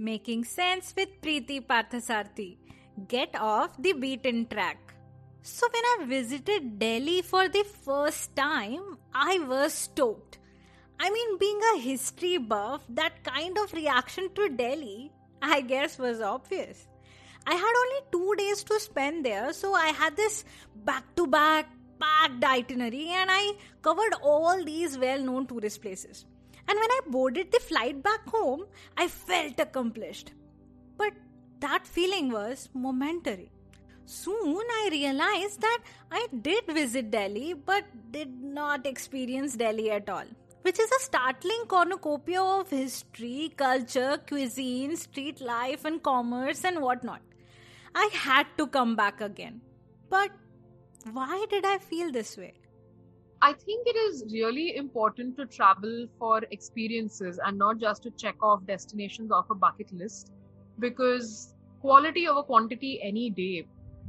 Making sense with Preeti Parthasarathy. Get off the beaten track. So, when I visited Delhi for the first time, I was stoked. I mean, being a history buff, that kind of reaction to Delhi, I guess, was obvious. I had only two days to spend there, so I had this back to back packed itinerary and I covered all these well known tourist places. And when I boarded the flight back home, I felt accomplished. But that feeling was momentary. Soon I realized that I did visit Delhi but did not experience Delhi at all, which is a startling cornucopia of history, culture, cuisine, street life, and commerce and whatnot. I had to come back again. But why did I feel this way? I think it is really important to travel for experiences and not just to check off destinations off a bucket list because quality over quantity any day.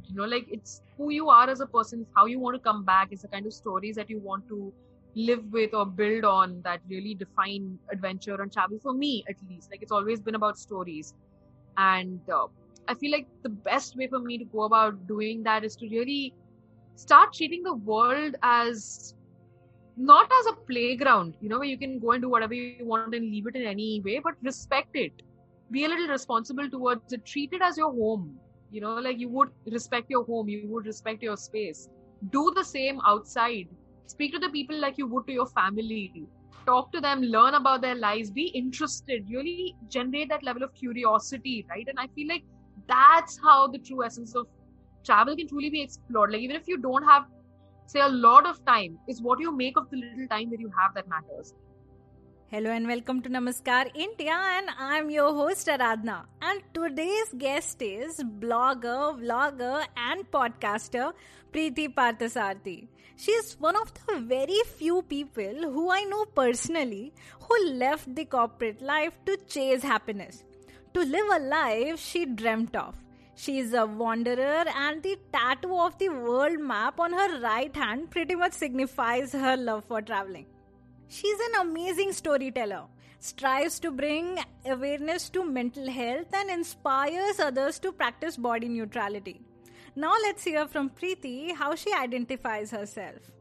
You know, like it's who you are as a person, how you want to come back, is the kind of stories that you want to live with or build on that really define adventure and travel for me at least. Like it's always been about stories. And uh, I feel like the best way for me to go about doing that is to really start treating the world as not as a playground, you know, where you can go and do whatever you want and leave it in any way, but respect it. Be a little responsible towards it. Treat it as your home. You know, like you would respect your home, you would respect your space. Do the same outside. Speak to the people like you would to your family. Talk to them, learn about their lives, be interested, really generate that level of curiosity, right? And I feel like that's how the true essence of travel can truly be explored. Like, even if you don't have say a lot of time is what you make of the little time that you have that matters Hello and welcome to Namaskar India, and I'm your host Aradhna. And today's guest is blogger, vlogger, and podcaster Preeti. She is one of the very few people who I know personally who left the corporate life to chase happiness, to live a life she dreamt of. She is a wanderer, and the tattoo of the world map on her right hand pretty much signifies her love for traveling. She's an amazing storyteller, strives to bring awareness to mental health, and inspires others to practice body neutrality. Now, let's hear from Preeti how she identifies herself.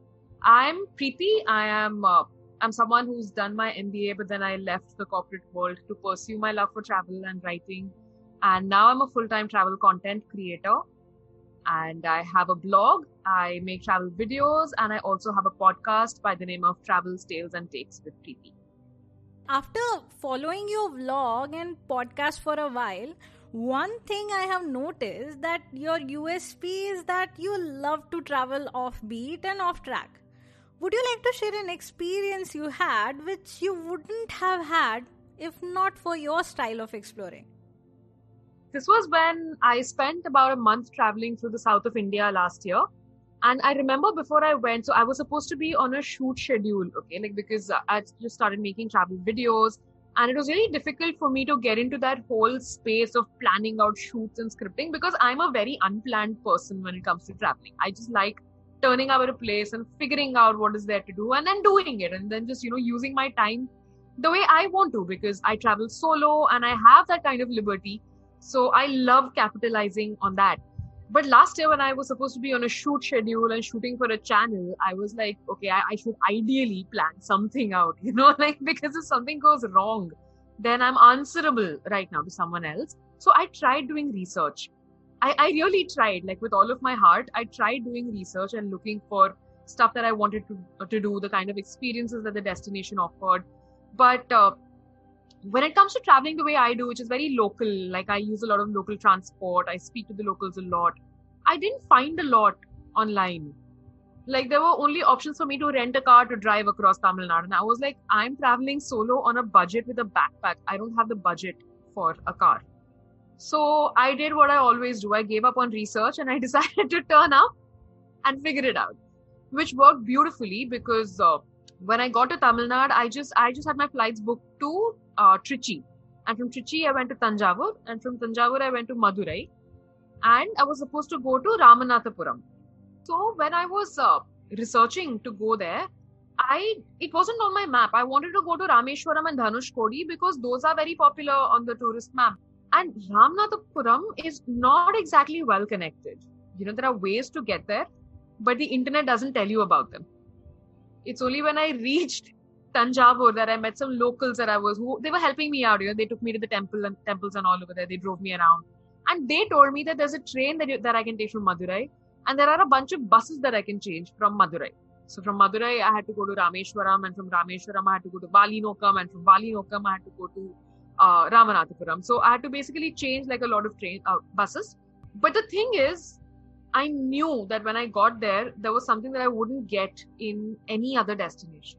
I'm Preeti. I am. Uh, I'm someone who's done my MBA, but then I left the corporate world to pursue my love for travel and writing and now I'm a full time travel content creator. And I have a blog, I make travel videos, and I also have a podcast by the name of Travels, Tales, and Takes with Preeti. After following your vlog and podcast for a while, one thing I have noticed that your USP is that you love to travel offbeat and off track. Would you like to share an experience you had which you wouldn't have had if not for your style of exploring? This was when I spent about a month traveling through the south of India last year. And I remember before I went, so I was supposed to be on a shoot schedule, okay, like because I just started making travel videos. And it was really difficult for me to get into that whole space of planning out shoots and scripting because I'm a very unplanned person when it comes to traveling. I just like turning up a place and figuring out what is there to do and then doing it and then just, you know, using my time the way I want to because I travel solo and I have that kind of liberty. So I love capitalizing on that. But last year, when I was supposed to be on a shoot schedule and shooting for a channel, I was like, okay, I, I should ideally plan something out, you know, like because if something goes wrong, then I'm answerable right now to someone else. So I tried doing research. I, I really tried, like with all of my heart, I tried doing research and looking for stuff that I wanted to, to do, the kind of experiences that the destination offered. But uh, when it comes to traveling the way I do, which is very local, like I use a lot of local transport, I speak to the locals a lot, I didn't find a lot online. Like there were only options for me to rent a car to drive across Tamil Nadu. And I was like, I'm traveling solo on a budget with a backpack. I don't have the budget for a car. So I did what I always do. I gave up on research and I decided to turn up and figure it out, which worked beautifully because uh, when I got to Tamil Nadu, I just I just had my flights booked to uh, Trichy, and from Trichy I went to Tanjavur, and from Tanjavur I went to Madurai, and I was supposed to go to Ramanathapuram. So when I was uh, researching to go there, I it wasn't on my map. I wanted to go to Rameshwaram and Dhanushkodi because those are very popular on the tourist map. And Ramanathapuram is not exactly well connected. You know, there are ways to get there, but the internet doesn't tell you about them. It's only when I reached Tanjavur that I met some locals that I was who they were helping me out. You know, they took me to the temple and temples and all over there. They drove me around, and they told me that there's a train that you, that I can take from Madurai, and there are a bunch of buses that I can change from Madurai. So from Madurai, I had to go to Rameshwaram, and from Rameshwaram, I had to go to Valinokkam, and from Valinokkam, I had to go to uh, Ramanathapuram. So I had to basically change like a lot of train uh, buses. But the thing is, I knew that when I got there, there was something that I wouldn't get in any other destination.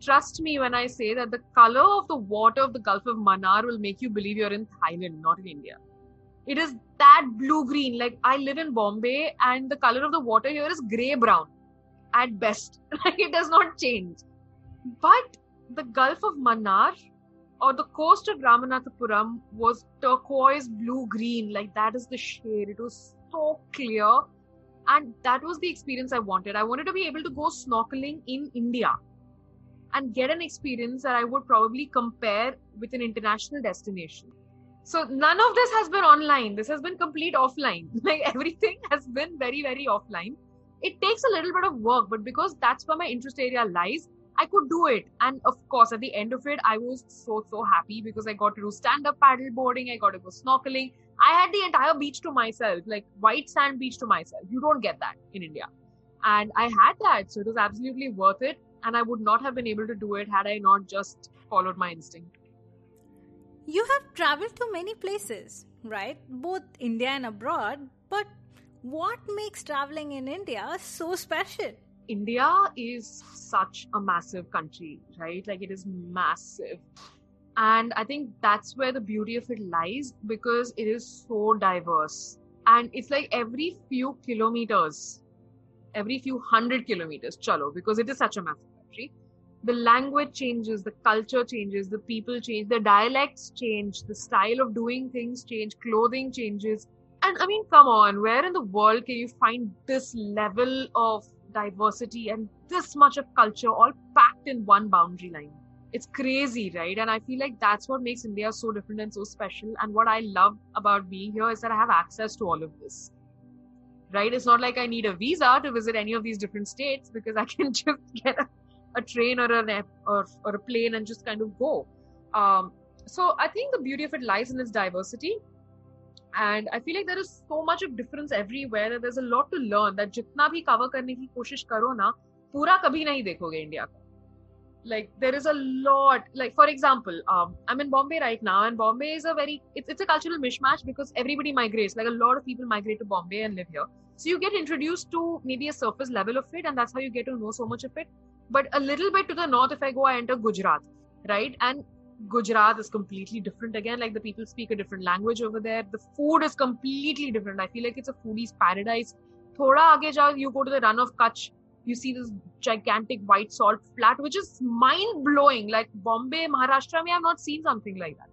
Trust me when I say that the color of the water of the Gulf of Mannar will make you believe you're in Thailand, not in India. It is that blue green. Like I live in Bombay, and the color of the water here is gray brown at best. Like it does not change. But the Gulf of Mannar or the coast of Ramanathapuram was turquoise blue green. Like that is the shade. It was so clear. And that was the experience I wanted. I wanted to be able to go snorkeling in India and get an experience that I would probably compare with an international destination. So none of this has been online. This has been complete offline. Like everything has been very, very offline. It takes a little bit of work, but because that's where my interest area lies, I could do it. And of course, at the end of it, I was so, so happy because I got to do stand up paddle boarding. I got to go snorkeling. I had the entire beach to myself, like white sand beach to myself. You don't get that in India. And I had that. So it was absolutely worth it. And I would not have been able to do it had I not just followed my instinct. You have traveled to many places, right? Both India and abroad. But what makes traveling in India so special? India is such a massive country, right? Like it is massive. And I think that's where the beauty of it lies because it is so diverse. And it's like every few kilometers, every few hundred kilometers, chalo, because it is such a massive country, the language changes, the culture changes, the people change, the dialects change, the style of doing things change, clothing changes. And I mean, come on, where in the world can you find this level of diversity and this much of culture all packed in one boundary line it's crazy right? And i feel like that's what makes india so different and so special. And what i love about being here is that i have access to all of this. Right? It's not like i need a visa to visit any of these different states because i can just get a, a train or an or, or a plane and just kind of go. Um, so i think the beauty of it lies in its diversity. And i feel like there is so much of difference everywhere that there's a lot to learn that jitna bhi cover karne ki koshish karo na pura kabhi nahi dekhoge india ka like there is a lot like for example um, i'm in bombay right now and bombay is a very it's, it's a cultural mishmash because everybody migrates like a lot of people migrate to bombay and live here so you get introduced to maybe a surface level of it and that's how you get to know so much of it but a little bit to the north if i go i enter gujarat right and Gujarat is completely different again. Like the people speak a different language over there. The food is completely different. I feel like it's a foodie's paradise. Thoda aage jao, you go to the Rann of Kutch. You see this gigantic white salt flat, which is mind blowing. Like Bombay, Maharashtra, me, I have not seen something like that.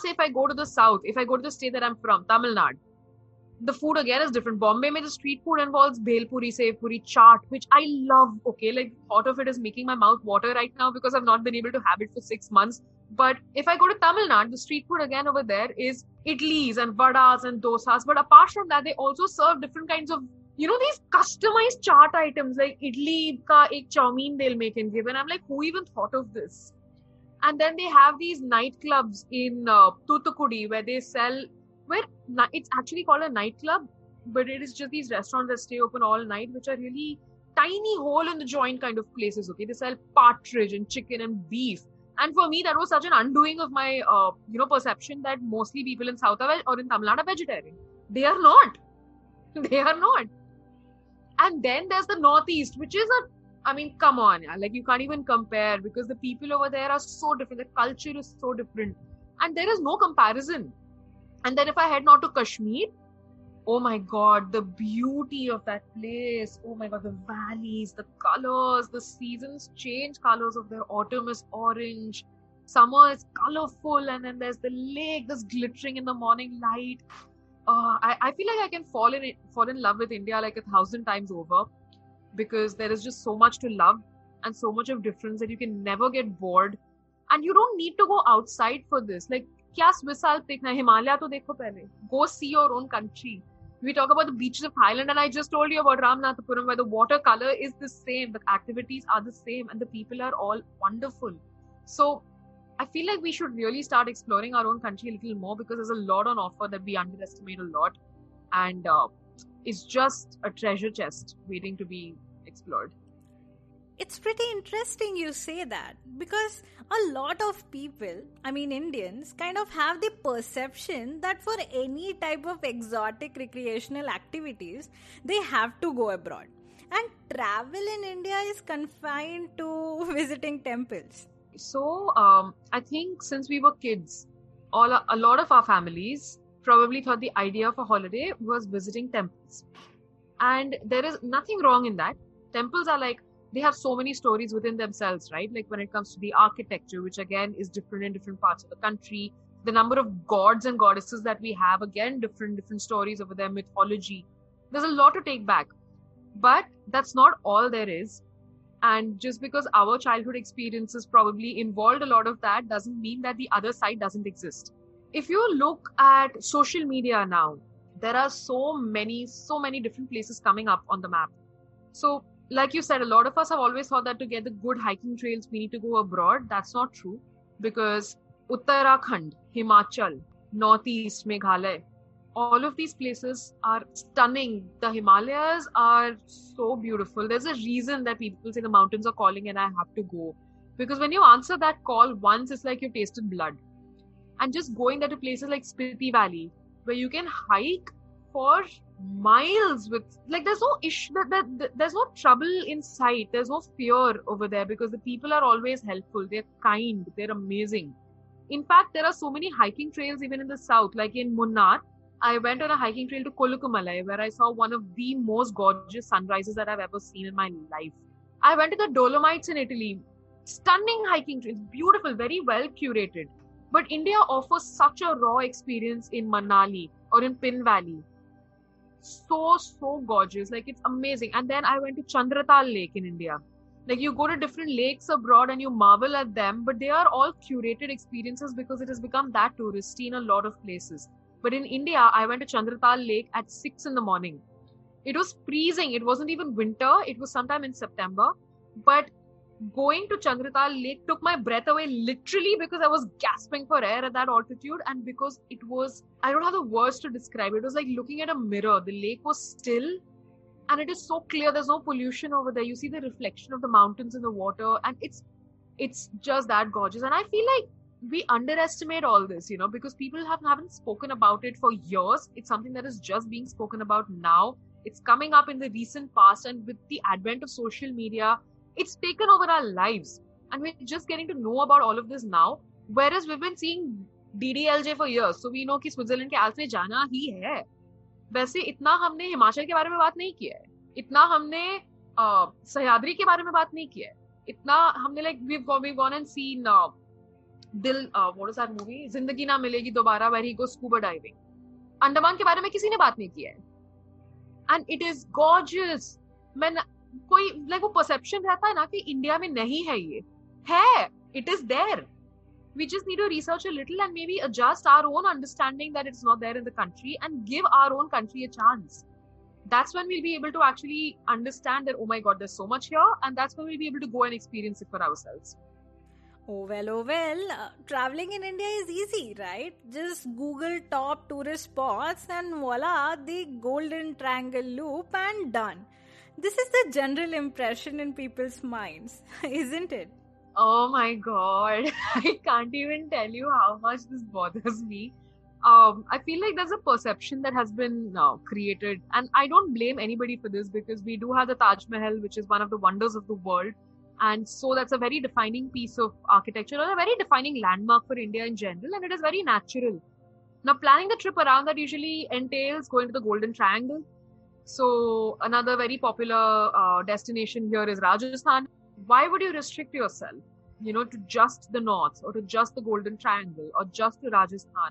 Se, if I go to the south, if I go to the state that I'm from, Tamil Nadu, the food again is different. Bombay, mein the street food involves bhel puri, sev puri, chaat, which I love. Okay, like thought of it is making my mouth water right now because I've not been able to have it for six months. But if I go to Tamil Nadu, the street food again over there is idlis and vadas and dosas. But apart from that, they also serve different kinds of you know these customized chaat items like idli ka ek chowmein they'll make and give and i'm like who even thought of this and then they have these nightclubs in uh, Thoothukudi where they sell where it's actually called a nightclub, but it is just these restaurants that stay open all night, which are really tiny hole in the joint kind of places. Okay, they sell partridge and chicken and beef. And for me, that was such an undoing of my, uh, you know, perception that mostly people in South or in Tamil Nadu are vegetarian. They are not. They are not. And then there's the Northeast, which is a I mean, come on, like you can't even compare because the people over there are so different. The culture is so different, and there is no comparison. And then if I head not to Kashmir, oh my god, the beauty of that place. Oh my god, the valleys, the colors, the seasons change colors of their autumn is orange, summer is colorful, and then there's the lake that's glittering in the morning light. Uh, I, I feel like I can fall in fall in love with India like a thousand times over because there is just so much to love and so much of difference that you can never get bored. And you don't need to go outside for this. Like, kya Swiss Alps Himalaya to dekho pehle. Go see your own country. We talk about the beaches of Thailand, and I just told you about Ramnathapuram, where the water color is the same, the activities are the same, and the people are all wonderful. So I feel like we should really start exploring our own country a little more because there's a lot on offer that we underestimate a lot, and uh, it's just a treasure chest waiting to be explored. It's pretty interesting you say that because a lot of people, I mean Indians, kind of have the perception that for any type of exotic recreational activities, they have to go abroad. And travel in India is confined to visiting temples. So, um, I think since we were kids, all a lot of our families probably thought the idea of a holiday was visiting temples. And there is nothing wrong in that. Temples are like they have so many stories within themselves, right? Like when it comes to the architecture, which again is different in different parts of the country, the number of gods and goddesses that we have, again, different different stories over their mythology. There's a lot to take back. But that's not all there is. And just because our childhood experiences probably involved a lot of that doesn't mean that the other side doesn't exist. If you look at social media now, there are so many, so many different places coming up on the map. So like you said, a lot of us have always thought that to get the good hiking trails, we need to go abroad. That's not true because Uttarakhand, Himachal, Northeast, Meghalaya, all of these places are stunning. The Himalayas are so beautiful. There's a reason that people say the mountains are calling and I have to go. Because when you answer that call once, it's like you've tasted blood. And just going there to places like Spiti Valley, where you can hike for miles with like there's no issue there's no trouble in sight there's no fear over there because the people are always helpful they're kind they're amazing in fact there are so many hiking trails even in the south like in munnar i went on a hiking trail to Kolukkumalai where i saw one of the most gorgeous sunrises that i've ever seen in my life. I went to the dolomites in italy. Stunning hiking trails beautiful very well curated. But india offers such a raw experience in manali or in pin valley. So so gorgeous. Like it's amazing. And then i went to chandratal lake in india. Like you go to different lakes abroad and you marvel at them but they are all curated experiences because it has become that touristy in a lot of places but in india i went to chandratal lake at 6 in the morning it was freezing it wasn't even winter it was sometime in september but going to Chandratal Lake took my breath away literally because I was gasping for air at that altitude and because it was, I don't have the words to describe it. It was like looking at a mirror. The lake was still and it is so clear. There's no pollution over there. You see the reflection of the mountains in the water and it's, it's just that gorgeous. And I feel like we underestimate all this, you know, because people have, haven't spoken about it for years. It's something that is just being spoken about now. It's coming up in the recent past and with the advent of social media, it's taken over our lives and we're just getting to know about all of this now whereas we've been seeing DDLJ for years so we know कि Switzerland के Alps में जाना ही है वैसे इतना हमने हिमाचल के बारे में बात नहीं किया है इतना हमने सह्याद्री के बारे में बात नहीं किया है इतना हमने like we we gone and scene Dil what is our movie Zindagi Na Milegi, Dobara where he go scuba diving Andaman के बारे में किसी ने बात नहीं किया है। एंड इट इज़ गॉर्जियस मैं कोई लाइक वो परसेप्शन रहता है ना कि इंडिया में नहीं है ये। है it is there we just need to research a little and maybe adjust our own understanding that it not there in the country and give our own country a chance that's when we will be able to actually understand that oh my god there so much here and that's when we will be able to go and experience it for Oh well, oh well. Uh, traveling in India is easy, right? Just Google top tourist spots and voila, the golden triangle loop and done. This is the general impression in people's minds, isn't it? Oh my god, I can't even tell you how much this bothers me. Um, I feel like there's a perception that has been uh, created, and I don't blame anybody for this because we do have the Taj Mahal, which is one of the wonders of the world and so that's a very defining piece of architecture or a very defining landmark for India in general, and it is very natural. Now, planning the trip around that usually entails going to the Golden Triangle. So, another very popular uh, destination here is Rajasthan. Why would you restrict yourself, you know, to just the north or to just the Golden Triangle or just to Rajasthan?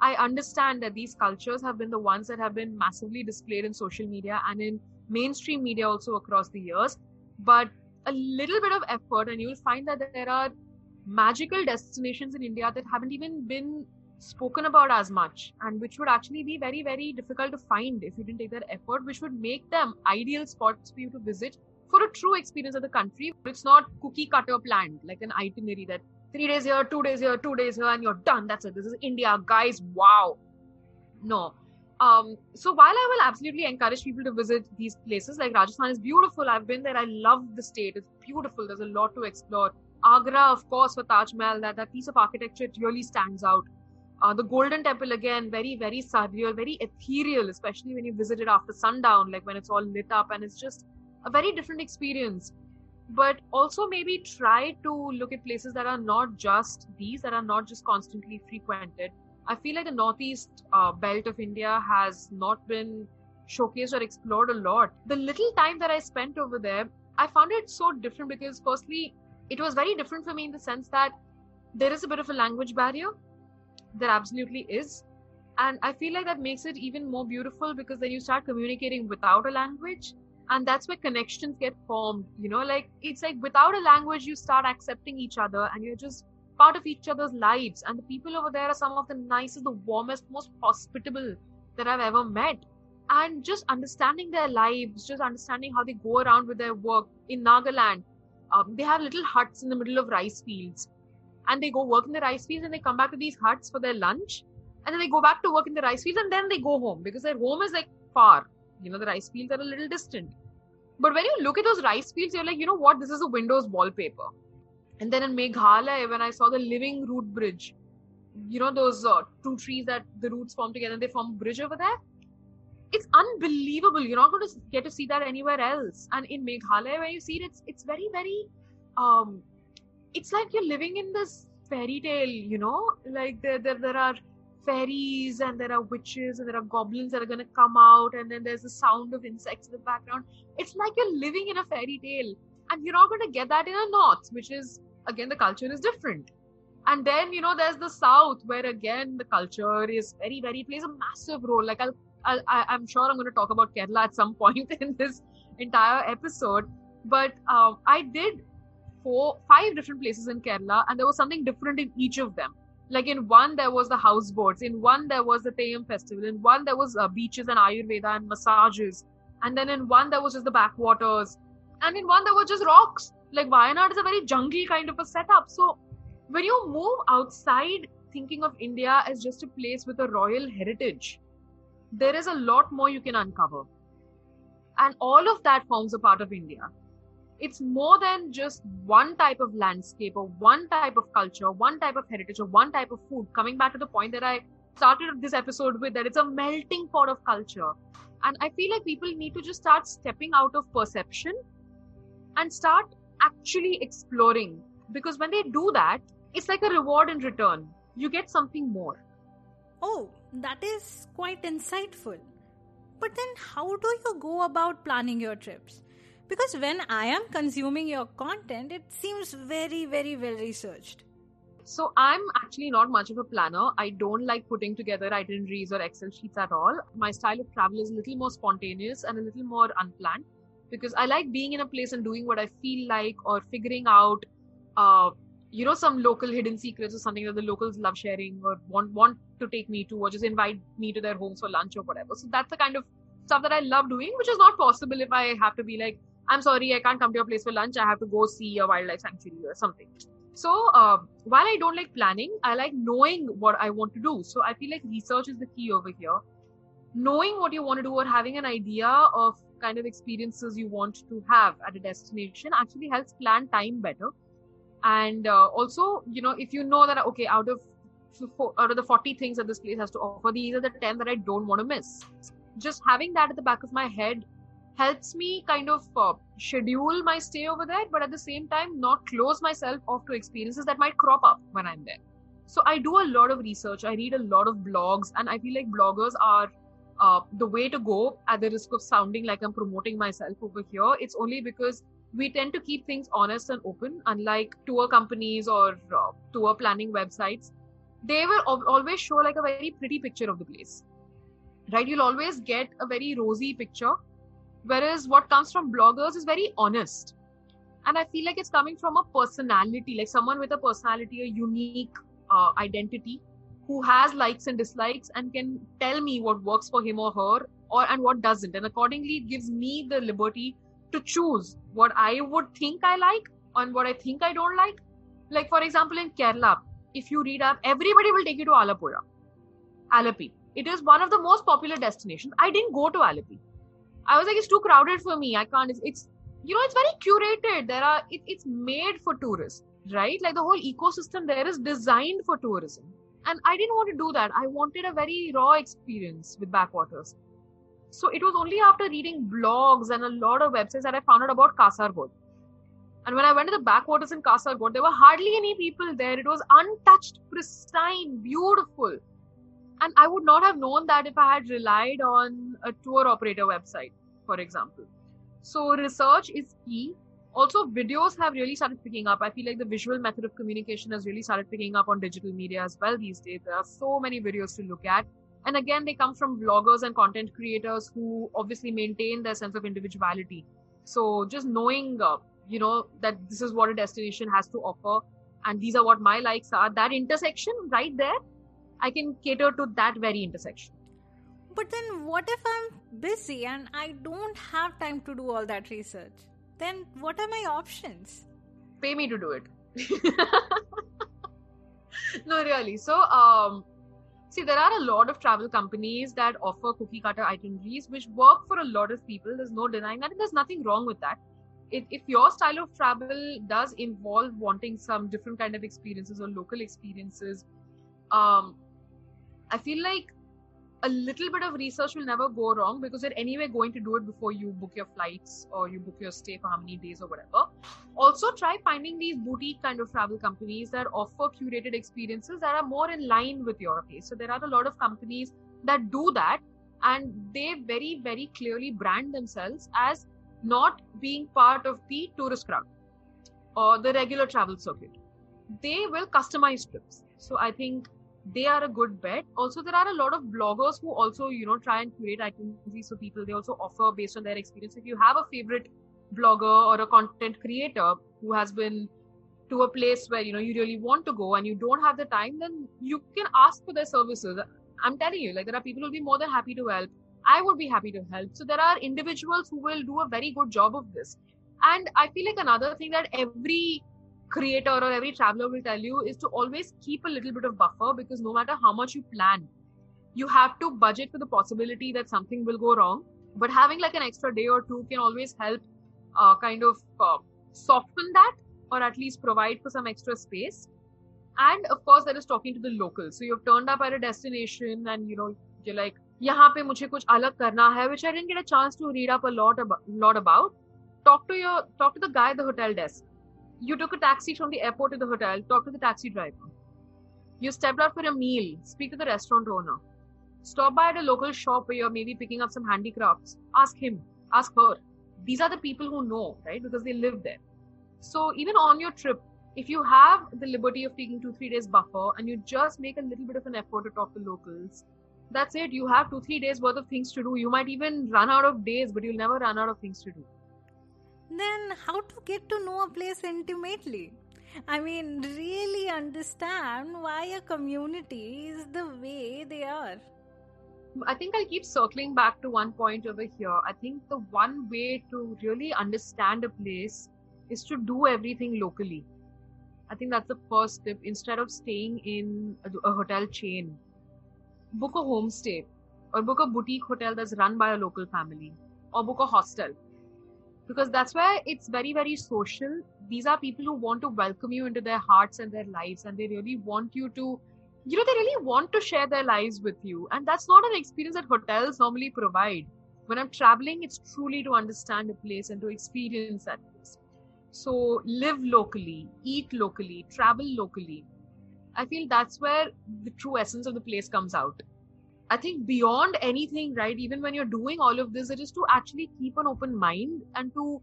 I understand that these cultures have been the ones that have been massively displayed in social media and in mainstream media also across the years. But a little bit of effort and you'll find that there are magical destinations in India that haven't even been spoken about as much and which would actually be very very difficult to find if you didn't take that effort which would make them ideal spots for you to visit for a true experience of the country. It's not cookie cutter planned like an itinerary that three days here two days here two days here and you're done. That's it. This is india guys. Wow. No um, so while I will absolutely encourage people to visit these places, like Rajasthan is beautiful. I've been there. I love the state. It's beautiful. There's a lot to explore. Agra, of course, for Taj Mahal, that, that piece of architecture really stands out. Uh, the Golden Temple, again, very, very surreal, very ethereal, especially when you visit it after sundown, like when it's all lit up and it's just a very different experience. But also maybe try to look at places that are not just these, that are not just constantly frequented, I feel like the northeast uh, belt of India has not been showcased or explored a lot. The little time that I spent over there, I found it so different because, firstly, it was very different for me in the sense that there is a bit of a language barrier. There absolutely is. And I feel like that makes it even more beautiful because then you start communicating without a language. And that's where connections get formed. You know, like it's like without a language, you start accepting each other and you're just part of each other's lives. And the people over there are some of the nicest, the warmest, most hospitable that I've ever met. And just understanding their lives, just understanding how they go around with their work. In Nagaland, um, they have little huts in the middle of rice fields. And they go work in the rice fields and they come back to these huts for their lunch. And then they go back to work in the rice fields and then they go home because their home is like far. You know, the rice fields are a little distant. But when you look at those rice fields, you're like, you know what? This is a Windows wallpaper. And then in Meghalaya, when I saw the living root bridge, you know those uh, two trees that the roots form together and they form a bridge over there. It's unbelievable. You're not going to get to see that anywhere else. And in Meghalaya, when you see it, it's it's very very, um, it's like you're living in this fairy tale. You know, like there there there are fairies and there are witches and there are goblins that are going to come out and then there's the sound of insects in the background. It's like you're living in a fairy tale and you're not going to get that in a north, which is again the culture is different. And then you know there's the south where again the culture is very very plays a massive role. Like i'll, I'll i'm sure i'm going to talk about kerala at some point in this entire episode. But um, i did four five different places in kerala and there was something different in each of them. Like in one there was the houseboats in one there was the Theyyam festival. In one there was uh, beaches and ayurveda and massages. And then in one there was just the backwaters and in one there were just rocks like Wayanad is a very jungly kind of a setup. So when you move outside thinking of India as just a place with a royal heritage, there is a lot more you can uncover. And all of that forms a part of India. It's more than just one type of landscape or one type of culture, one type of heritage or one type of food. Coming back to the point that I started this episode with, that it's a melting pot of culture. And I feel like people need to just start stepping out of perception and start actually exploring. Because when they do that it's like a reward in return. You get something more. Oh that is quite insightful. But then how do you go about planning your trips? Because when i am consuming your content it seems very very well researched. So i'm actually not much of a planner. I don't like putting together itineraries or excel sheets at all. My style of travel is a little more spontaneous and a little more unplanned because I like being in a place and doing what I feel like or figuring out, uh, you know, some local hidden secrets or something that the locals love sharing or want want to take me to or just invite me to their homes for lunch or whatever. So that's the kind of stuff that I love doing, which is not possible if I have to be like, I'm sorry, I can't come to your place for lunch. I have to go see a wildlife sanctuary or something. So uh, while I don't like planning, I like knowing what I want to do. So I feel like research is the key over here. Knowing what you want to do or having an idea of kind of experiences you want to have at a destination actually helps plan time better. And uh, also, you know, if you know that okay, out of out of the 40 things that this place has to offer, these are the 10 that I don't want to miss. Just having that at the back of my head helps me kind of uh, schedule my stay over there, but at the same time, not close myself off to experiences that might crop up when I'm there. So I do a lot of research. I read a lot of blogs, and I feel like bloggers are uh, the way to go. At the risk of sounding like I'm promoting myself over here, it's only because we tend to keep things honest and open, unlike tour companies or uh, tour planning websites. They will always show like a very pretty picture of the place, right? You'll always get a very rosy picture Whereas what comes from bloggers is very honest. And I feel like it's coming from a personality, like someone with a personality, a unique uh, identity who has likes and dislikes and can tell me what works for him or her or and what doesn't. And accordingly, it gives me the liberty to choose what I would think I like and what I think I don't like. Like, for example, in Kerala, if you read up, everybody will take you to Alappuzha, Alleppey. It is one of the most popular destinations. I didn't go to Alleppey. I was like, it's too crowded for me. I can't. It's, it's you know, it's very curated. There are it, it's made for tourists, right? Like the whole ecosystem there is designed for tourism. And I didn't want to do that. I wanted a very raw experience with backwaters. So it was only after reading blogs and a lot of websites that I found out about Kasargod. And when I went to the backwaters in Kasargod, there were hardly any people there. It was untouched, pristine, beautiful. And I would not have known that if I had relied on a tour operator website, for example. So research is key. Also, videos have really started picking up. I feel like the visual method of communication has really started picking up on digital media as well these days. There are so many videos to look at. And again, they come from vloggers and content creators who obviously maintain their sense of individuality. So just knowing, uh, you know, that this is what a destination has to offer and these are what my likes are, that intersection right there I can cater to that very intersection. But then, what if I'm busy and I don't have time to do all that research? Then, what are my options? Pay me to do it. no, really. So, um, see, there are a lot of travel companies that offer cookie cutter itineraries, which work for a lot of people. There's no denying that, and there's nothing wrong with that. If, if your style of travel does involve wanting some different kind of experiences or local experiences, um, I feel like a little bit of research will never go wrong because you're anyway going to do it before you book your flights or you book your stay for how many days or whatever. Also, try finding these boutique kind of travel companies that offer curated experiences that are more in line with your taste. So, there are a lot of companies that do that and they very, very clearly brand themselves as not being part of the tourist crowd or the regular travel circuit. They will customize trips. So, I think they are a good bet. Also, there are a lot of bloggers who also, you know, try and create itineraries for people. They also offer based on their experience. If you have a favorite blogger or a content creator who has been to a place where you know you really want to go and you don't have the time, then you can ask for their services. I'm telling you, like there are people who will be more than happy to help. I would be happy to help. So there are individuals who will do a very good job of this. And I feel like another thing that every creator or every traveler will tell you is to always keep a little bit of buffer because no matter how much you plan, you have to budget for the possibility that something will go wrong. But having like an extra day or two can always help uh, kind of uh, soften that or at least provide for some extra space. And of course, there is talking to the locals. So you've turned up at a destination and you know, you're like, यहाँ पे मुझे कुछ अलग करना है which I didn't get a chance to read up a lot about, lot about. Talk to your talk to the guy at the hotel desk you took a taxi from the airport to the hotel, talk to the taxi driver. You stepped out for a meal, speak to the restaurant owner. Stop by at a local shop where you're maybe picking up some handicrafts. Ask him, ask her. These are the people who know, right? Because they live there. So even on your trip, if you have the liberty of taking two, three days buffer and you just make a little bit of an effort to talk to locals, that's it. You have two, three days worth of things to do. You might even run out of days, but you'll never run out of things to do then how to get to know a place intimately? I mean, really understand why a community is the way they are. I think I'll keep circling back to one point over here. I think the one way to really understand a place is to do everything locally. I think that's the first tip. Instead of staying in a hotel chain, book a homestay or book a boutique hotel that's run by a local family or book a hostel because that's where it's very very social. These are people who want to welcome you into their hearts and their lives and they really want you to you know they really want to share their lives with you. And that's not an experience that hotels normally provide. When i'm traveling it's truly to understand a place and to experience that place. So live locally eat locally travel locally. I feel that's where the true essence of the place comes out I think beyond anything, right, even when you're doing all of this, it is to actually keep an open mind and to,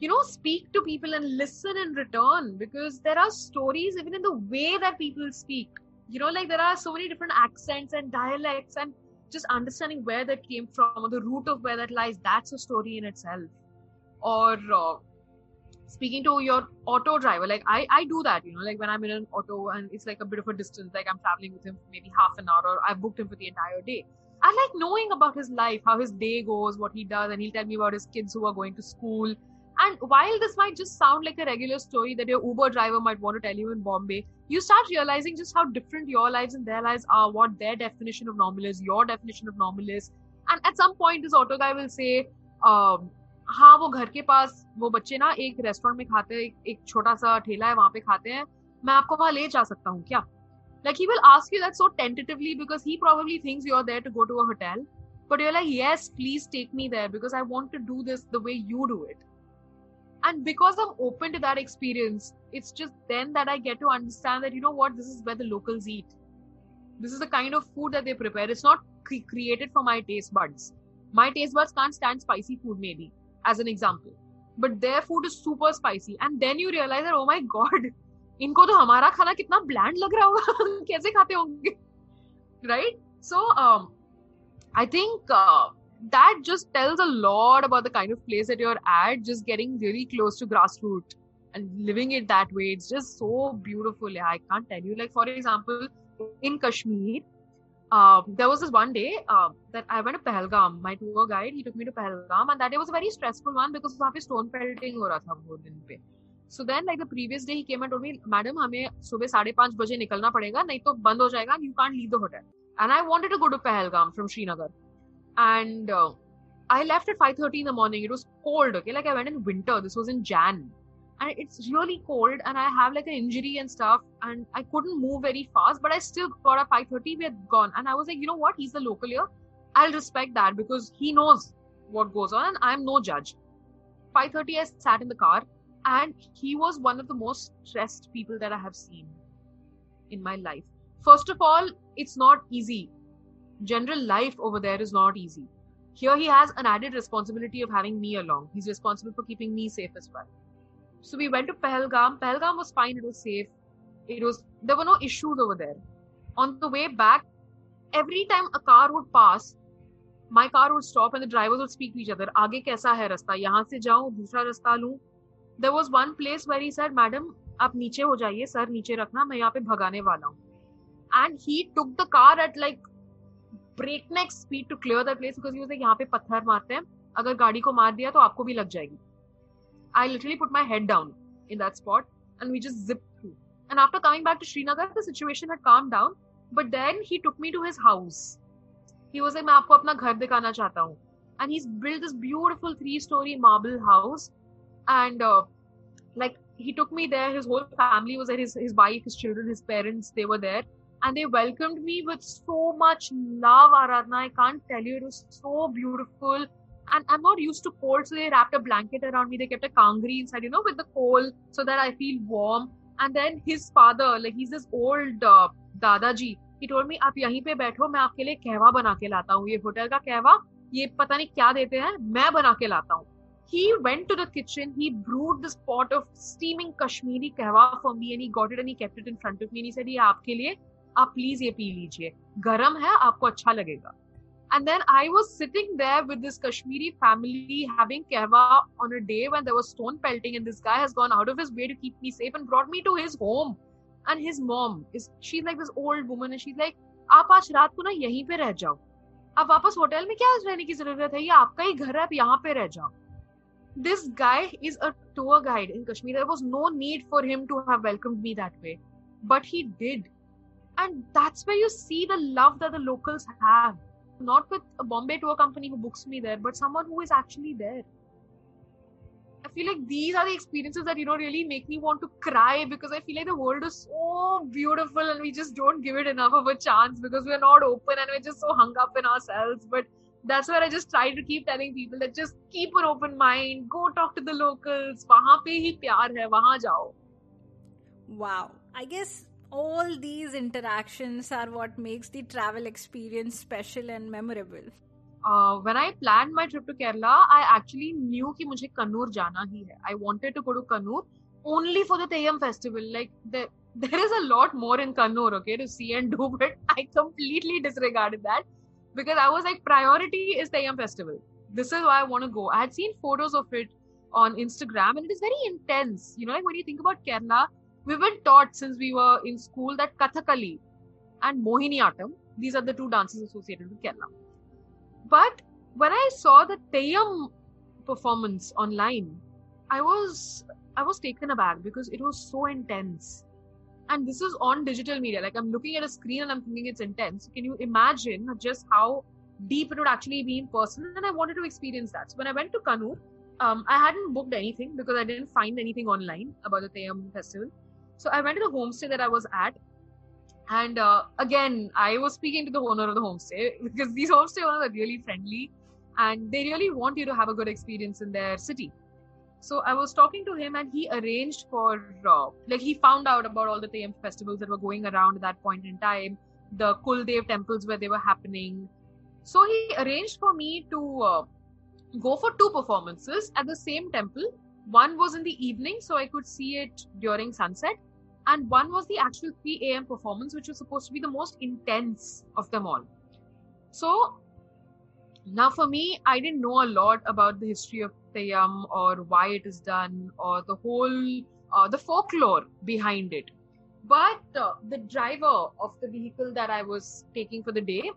you know, speak to people and listen in return because there are stories even in the way that people speak. You know, like there are so many different accents and dialects, and just understanding where that came from or the root of where that lies, that's a story in itself. Or, uh, speaking to your auto driver like i i do that you know like when i'm in an auto and it's like a bit of a distance like i'm traveling with him for maybe half an hour or i've booked him for the entire day. I like knowing about his life how his day goes what he does and he'll tell me about his kids who are going to school. And while this might just sound like a regular story that your uber driver might want to tell you in bombay you start realizing just how different your lives and their lives are what their definition of normal is your definition of normal is. And at some point this auto guy will say um, हाँ वो घर के पास वो बच्चे ना एक restaurant में खाते हैं एक छोटा सा ठेला है वहाँ पे खाते हैं मैं आपको वहाँ ले जा सकता हूँ क्या like he will ask you that so tentatively because he probably thinks you're there to go to a hotel but you're like yes please take me there because i want to do this the way you do it and because i'm open to that experience it's just then that i get to understand that you know what this is where the locals eat this is the kind of food that they prepare it's not cre- created for my taste buds my taste buds can't stand spicy food maybe as an example but their food is super spicy and then you realize that oh my god इनको तो हमारा खाना कितना bland लग रहा होगा कैसे खाते होंगे right so um i think uh, that just tells a lot about the kind of place that you're at just getting really close to grassroots and living it that way it's just so beautiful yeah, i can't tell you like for example in kashmir uh, there was this one day uh, that I went to Pahalgam. My tour guide he took me to Pahalgam, and that day was a very stressful one because वहाँ पे stone pelting हो रहा था वो दिन पे. So then like the previous day he came and told me, madam हमें सुबह साढ़े पाँच बजे निकलना पड़ेगा नहीं तो बंद हो जाएगा and you can't leave the hotel. And I wanted to go to Pahalgam from Srinagar, and uh, I left at 5:30 in the morning. It was cold. Okay, like I went in winter. This was in Jan and it's really cold and I have like an injury and stuff and I couldn't move very fast, but I still got a 530, we had gone. And I was like, you know what? He's the local here. I'll respect that because he knows what goes on and I'm no judge. 530, I sat in the car and he was one of the most stressed people that I have seen in my life. First of all, it's not easy. General life over there is not easy. Here he has an added responsibility of having me along. He's responsible for keeping me safe as well. So we went to Pahalgam. Pahalgam was fine. It was safe. It was there were no issues over there. On the way back, every time a car would pass, my car would stop and the drivers would speak to each other. आगे कैसा है रास्ता? यहाँ से जाऊँ दूसरा रास्ता लूँ. There was one place where he said, "Madam, आप नीचे हो जाइए सर नीचे रखना मैं यहाँ पे भगाने वाला हूँ." And he took the car at like breakneck speed to clear that place because he was like यहाँ पे पत्थर मारते हैं अगर गाड़ी को मार दिया तो आपको भी लग जाएगी I literally put my head down in that spot and we just zipped through. And after coming back to Srinagar, the situation had calmed down. But then he took me to his house. He was like, मैं आपको अपना घर दिखाना चाहता हूँ. And he's built this beautiful three-story marble house. And uh, like he took me there. His whole family was there. His his wife, his children, his parents, they were there. And they welcomed me with so much love, Aradhna. I can't tell you. It was so beautiful. And I'm not used to cold, so they wrapped a blanket around me. They kept a kangri inside, you know, with the coal, so that I feel warm. And then his father, like he's this old uh, दादाजी he told me आप यहीं पे बैठो मैं आपके लिए कहवा बना के लाता हूँ ये होटल का कहवा ये पता नहीं क्या देते हैं मैं बना के लाता हूँ he went to the kitchen he brewed this pot of steaming kashmiri कहवा for me and he got it and he kept it in front of me and he said ये आपके लिए आप प्लीज़ ये पी लीजिए गरम है आपको अच्छा लगेगा and then I was sitting there with this Kashmiri family having kehwa on a day when there was stone pelting, and this guy has gone out of his way to keep me safe and brought me to his home. And his mom is she's like this old woman, and she's like, आप आज रात को ना यहीं पे रह जाओ आप वापस होटल में क्या रहने की जरूरत है ये आपका ही घर है आप यहाँ पे रह जाओ this guy is a tour guide in Kashmir. There was no need for him to have welcomed me that way, but he did. And that's where you see the love that the locals have. Not with a Bombay tour company who books me there, but someone who is actually there. I feel like these are the experiences that you know really make me want to cry because I feel like the world is so beautiful and we just don't give it enough of a chance because we're not open and we're just so hung up in ourselves. But that's where I just try to keep telling people that just keep an open mind, go talk to the locals. वहाँ पे ही प्यार है, वहाँ जाओ. Wow, I guess all these interactions are what makes the travel experience special and memorable. Uh, when I planned my trip to Kerala, I actually knew कि मुझे कन्नूर जाना ही I wanted to go to Kannur only for the Theyyam festival. Like there, there is a lot more in Kannur, okay, to see and do. But I completely disregarded that because I was like, priority is Theyyam festival. This is why I want to go. I had seen photos of it on Instagram, and it is very intense. You know, like when you think about Kerala, we've been taught since we were in school that Kathakali and Mohiniyattam, these are the two dances associated with Kerala but when I saw the Theyyam performance online, I was I was taken aback because it was so intense. And this is on digital media. Like I'm looking at a screen and I'm thinking it's intense. Can you imagine just how deep it would actually be in person? And I wanted to experience that. So when I went to Kannur, um, I hadn't booked anything because I didn't find anything online about the Theyyam festival. So I went to the homestay that I was at and uh, again, I was speaking to the owner of the homestay because these homestay owners are really friendly and they really want you to have a good experience in their city. So I was talking to him and he arranged for, uh, like, he found out about all the Theyyam festivals that were going around at that point in time, the Kuldev temples where they were happening. So he arranged for me to uh, go for two performances at the same temple. One was in the evening, so I could see it during sunset and one was the actual 3 a.m. performance, which was supposed to be the most intense of them all. So now for me, I didn't know a lot about the history of Theyyam or why it is done or the whole uh, the folklore behind it. But uh, the driver of the vehicle that I was taking for the day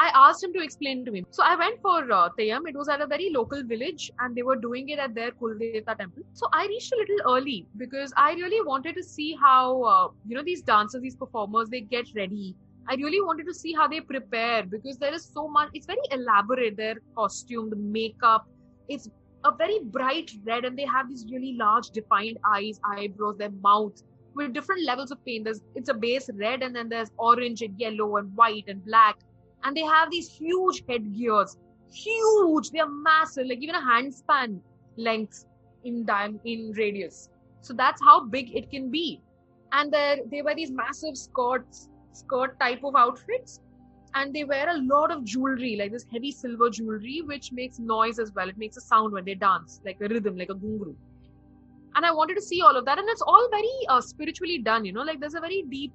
I asked him to explain to me. So I went for uh, Theyyam. It was at a very local village and they were doing it at their Kuldevta temple. So I reached a little early because I really wanted to see how, uh, you know, these dancers, these performers, they get ready. I really wanted to see how they prepare because there is so much, it's very elaborate, their costume, the makeup. It's a very bright red and they have these really large defined eyes, eyebrows, their mouth with different levels of paint. There's, it's a base red and then there's orange and yellow and white and black and they have these huge headgears. Huge. They're massive. Like even a handspan length in diam- in radius. So that's how big it can be. And they they wear these massive skirts skirt type of outfits. And they wear a lot of jewelry like this heavy silver jewelry which makes noise as well. It makes a sound when they dance like a rhythm like a ghungroo and i wanted to see all of that. And it's all very uh, spiritually done you know? Like there's a very deep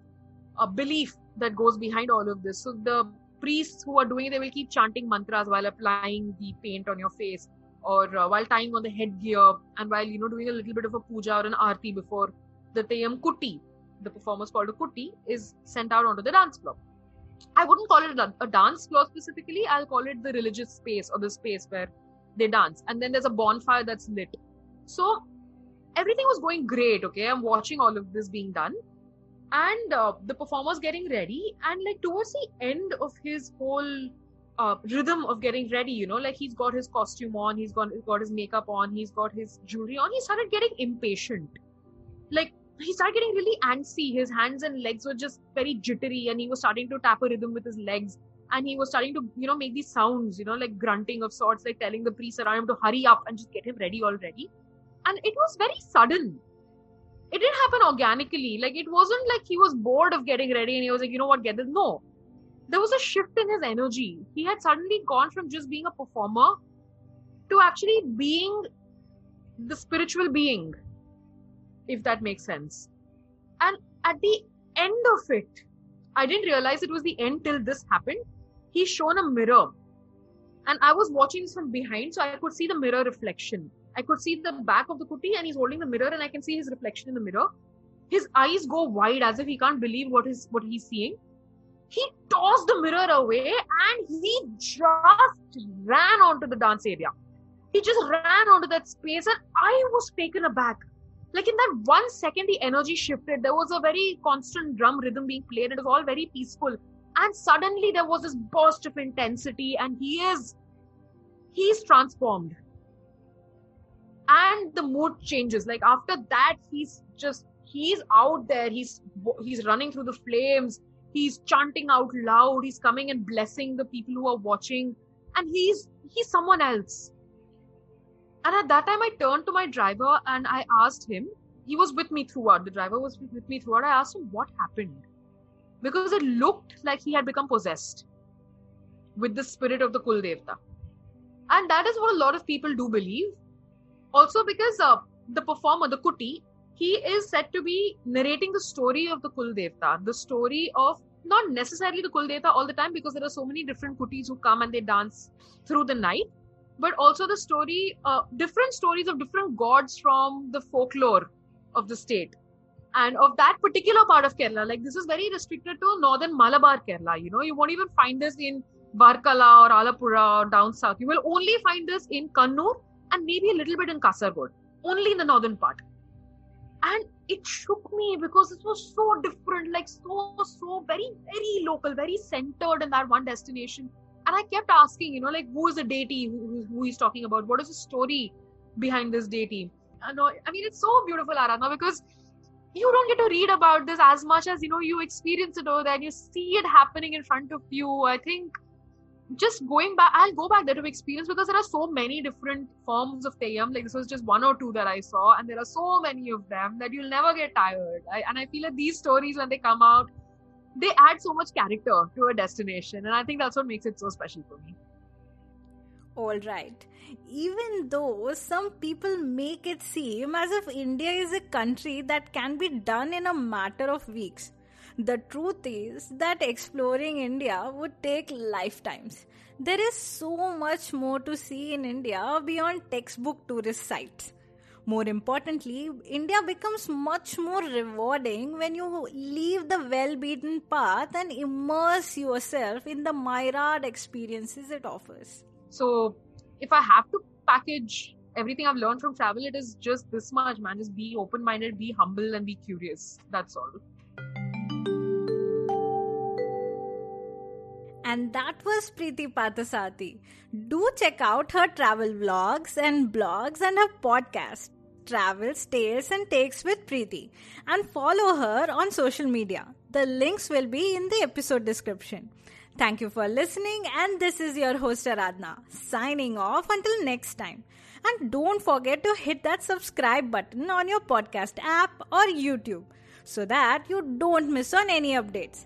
uh, belief that goes behind all of this. So the priests who are doing it, they will keep chanting mantras while applying the paint on your face or uh, while tying on the headgear and while, you know, doing a little bit of a puja or an arti before the Theyyam Kuti, the performance called a Kuti, is sent out onto the dance floor. I wouldn't call it a dance floor specifically, I'll call it the religious space or the space where they dance. And then there's a bonfire that's lit. So everything was going great, okay? I'm watching all of this being done and uh, the performer's getting ready and like towards the end of his whole uh, rhythm of getting ready you know like he's got his costume on he's got, he's got his makeup on he's got his jewelry on he started getting impatient. Like he started getting really antsy. His hands and legs were just very jittery and he was starting to tap a rhythm with his legs and he was starting to you know make these sounds you know like grunting of sorts like telling the priest around him to hurry up and just get him ready already. And it was very sudden it didn't happen organically. Like it wasn't like he was bored of getting ready and he was like, you know what, get this. No. There was a shift in his energy. He had suddenly gone from just being a performer to actually being the spiritual being, if that makes sense. And at the end of it, I didn't realize it was the end till this happened. He's shown a mirror. And I was watching this from behind, so I could see the mirror reflection. I could see the back of the kuti and he's holding the mirror and I can see his reflection in the mirror. His eyes go wide as if he can't believe what is what he's seeing. He tossed the mirror away and he just ran onto the dance area. He just ran onto that space and I was taken aback. Like in that one second, the energy shifted. There was a very constant drum rhythm being played. It was all very peaceful. And suddenly there was this burst of intensity and he is, he's transformed. And the mood changes. Like after that, he's just, he's out there. He's, he's running through the flames. He's chanting out loud. He's coming and blessing the people who are watching. And he's, he's someone else and at that time, I turned to my driver and I asked him, he was with me throughout. The driver was with me throughout. I asked him what happened because it looked like he had become possessed with the spirit of the Kul Devta. And that is what a lot of people do believe. Also, because uh, the performer, the Kuti, he is said to be narrating the story of the Kul Devta, the story of not necessarily the Kul Devta all the time because there are so many different Kutis who come and they dance through the night but also the story, uh, different stories of different gods from the folklore of the state and of that particular part of Kerala. Like this is very restricted to northern Malabar Kerala. You know, you won't even find this in Varkala or Alappuzha or down south. You will only find this in Kannur and maybe a little bit in Kasargod, only in the northern part. And it shook me because it was so different, like so, so very, very local, very centered in that one destination and I kept asking, you know, like who is the deity who, who he's talking about? What is the story behind this deity? I know, I mean, it's so beautiful, Aradhna, because you don't get to read about this as much as you know you experience it over there and you see it happening in front of you. I think just going back, I'll go back there to experience because there are so many different forms of Theyyam. Like this was just one or two that I saw, and there are so many of them that you'll never get tired. I, and I feel that these stories, when they come out, they add so much character to a destination and i think that's what makes it so special for me all right even though some people make it seem as if india is a country that can be done in a matter of weeks the truth is that exploring india would take lifetimes there is so much more to see in india beyond textbook tourist sites more importantly, India becomes much more rewarding when you leave the well beaten path and immerse yourself in the myriad experiences it offers. So, if I have to package everything I've learned from travel, it is just this much, man. Just be open minded, be humble, and be curious. That's all. And that was Preeti Parthasarathy. Do check out her travel vlogs and blogs and her podcast, Travels, Tales and Takes with Preeti, and follow her on social media. The links will be in the episode description. Thank you for listening, and this is your host Aradhna, signing off until next time. And don't forget to hit that subscribe button on your podcast app or YouTube so that you don't miss on any updates.